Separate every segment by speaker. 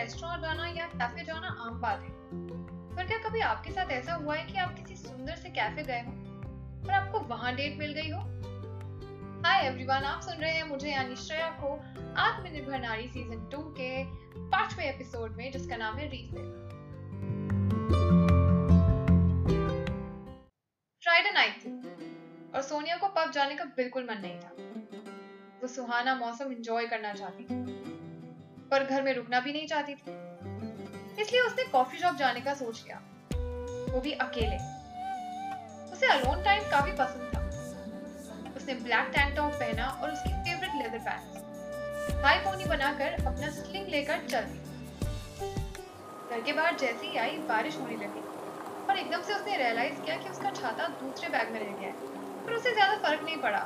Speaker 1: Restaurant जाना या cafe जाना आम बात है। पर क्या कभी आपके साथ ऐसा हुआ है कि आप किसी सुंदर से कैफ़े गए हो और आपको वहाँ डेट मिल गई हो? हाय एवरीवन आप सुन रहे हैं मुझे यानी श्रेया को आत्मनिर्भर नारी सीज़न टू के पाँचवें एपिसोड में, जिसका नाम है रीसेट फ्राइडे नाइट और सोनिया को पब जाने का बिल्कुल मन नहीं था। वो सुहाना मौसम एंजॉय करना चाहती थी। पर घर में रुकना भी नहीं चाहती थी। इसलिए उसने कॉफ़ी शॉप जाने का सोच लिया। वो भी अकेले। उसे अलोन टाइम काफ़ी पसंद था। उसने ब्लैक टैंक टॉप पहना और उसकी favourite leather pants high pony बनाकर अपना स्लिंग लेकर चल दी। घर के बाहर जैसे ही आई, बारिश होने लगी और एकदम से उसने रियलाइज़ किया कि उसका छाता दूसरे बैग में रह गया है। पर उसे ज़्यादा फ़र्क नहीं पड़ा,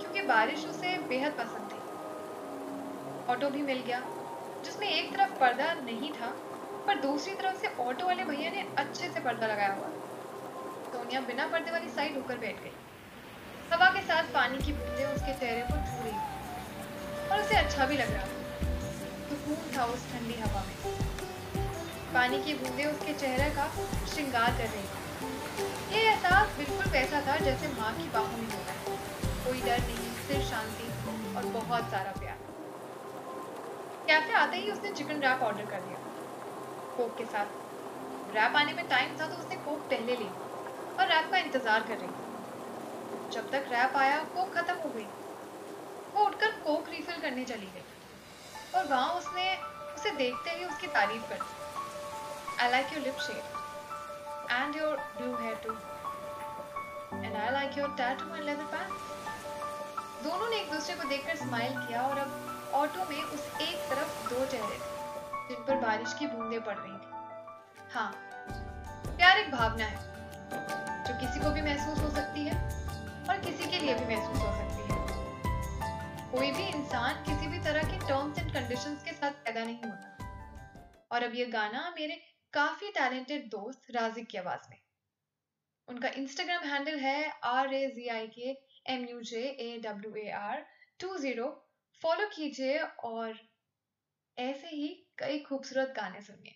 Speaker 1: क्योंकि बारिश उसे बेहद पसंद थी। ऑटो भी मिल गया। जिसमें एक तरफ़ पर्दा नहीं था, पर दूसरी तरफ़ से ऑटो वाले भैया ने अच्छे से पर्दा लगाया हुआ। सोनिया बिना पर्दे वाली साइड होकर बैठ गई। हवा के साथ पानी की बूंदें उसके चेहरे पर छू रही और उसे अच्छा भी लग रहा सुकून था उस ठंडी हवा में। पानी की बूंदें उसके चेहरे का श्रृंगार कर रही थी। ये एहसास बिल्कुल वैसा था जैसे माँ की बाहों में होता है। कोई डर नहीं, सिर्फ़ शांति और बहुत सारा प्यार। कैफ़े आते ही उसने चिकन रैप ऑर्डर कर दिया कोक के साथ। रैप आने में टाइम था तो उसने कोक पहले ली और रैप का इंतज़ार कर रही जब तक रैप आया कोक खत्म हो गई। वो उठकर कोक रिफिल करने चली गई और वहाँ उसने उसे देखते ही उसकी तारीफ़ कर दी। I like your lip shade and your blue hair too and I like your tattoo and leather pants दोनों ने एक दूसरे को देखकर स्माइल किया और अब ऑटो में उस एक पर बारिश की बूंदें पड़ रही थी। हाँ प्यार एक भावना है, जो किसी को भी महसूस हो सकती है और किसी के लिए भी महसूस हो सकती है। कोई भी इंसान किसी भी तरह के टर्म्स एंड कंडीशंस के साथ पैदा नहीं होता। और अब ये गाना मेरे काफ़ी टैलेंटेड दोस्त राजिक की आवाज़ में। उनका इंस्टाग्राम हैंडल है R A G I K M U J A W A R two zero. Follow कीजिए और ऐसे ही कई खूबसूरत गाने सुनिए।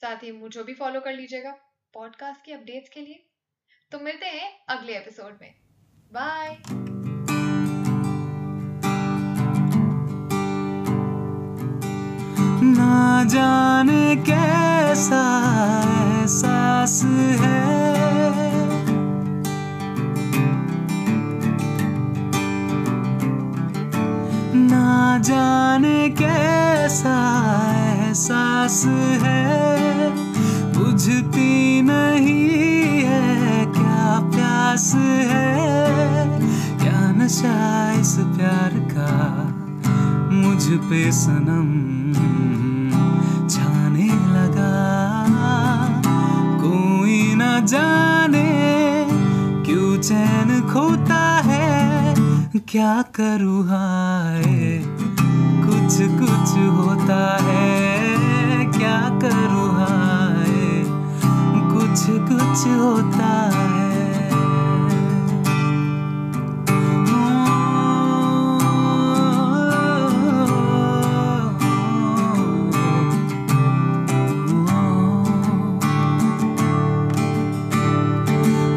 Speaker 1: साथ ही मुझे भी फॉलो कर लीजिएगा पॉडकास्ट की अपडेट्स के लिए। तो मिलते हैं अगले एपिसोड में। बाय
Speaker 2: ना जाने कैसा एहसास है। जाने कैसा एहसास है? बुझती नहीं है क्या प्यास है? क्या नशा इस प्यार का मुझ पे सनम छाने लगा? कोई न जाने क्यों चैन खोता है क्या करूँ हाय कुछ कुछ होता है क्या करूँ हाय कुछ कुछ होता है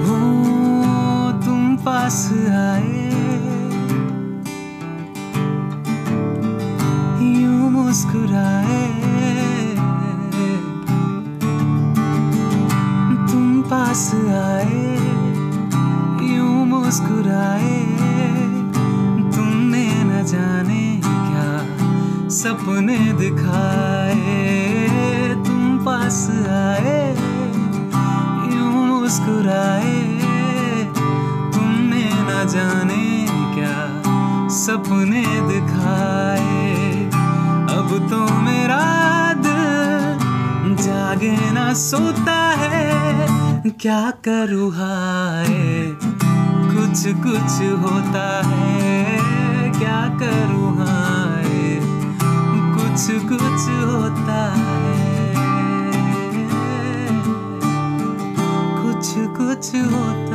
Speaker 2: हो पास सपने दिखाए, तुम पास आए, यूँ मुस्कुराए, तुमने न जाने क्या सपने दिखाए। अब तो मेरा जागे ना सोता है, क्या करूँ हाय? कुछ कुछ होता है कुछ कुछ होता है। कुछ कुछ होता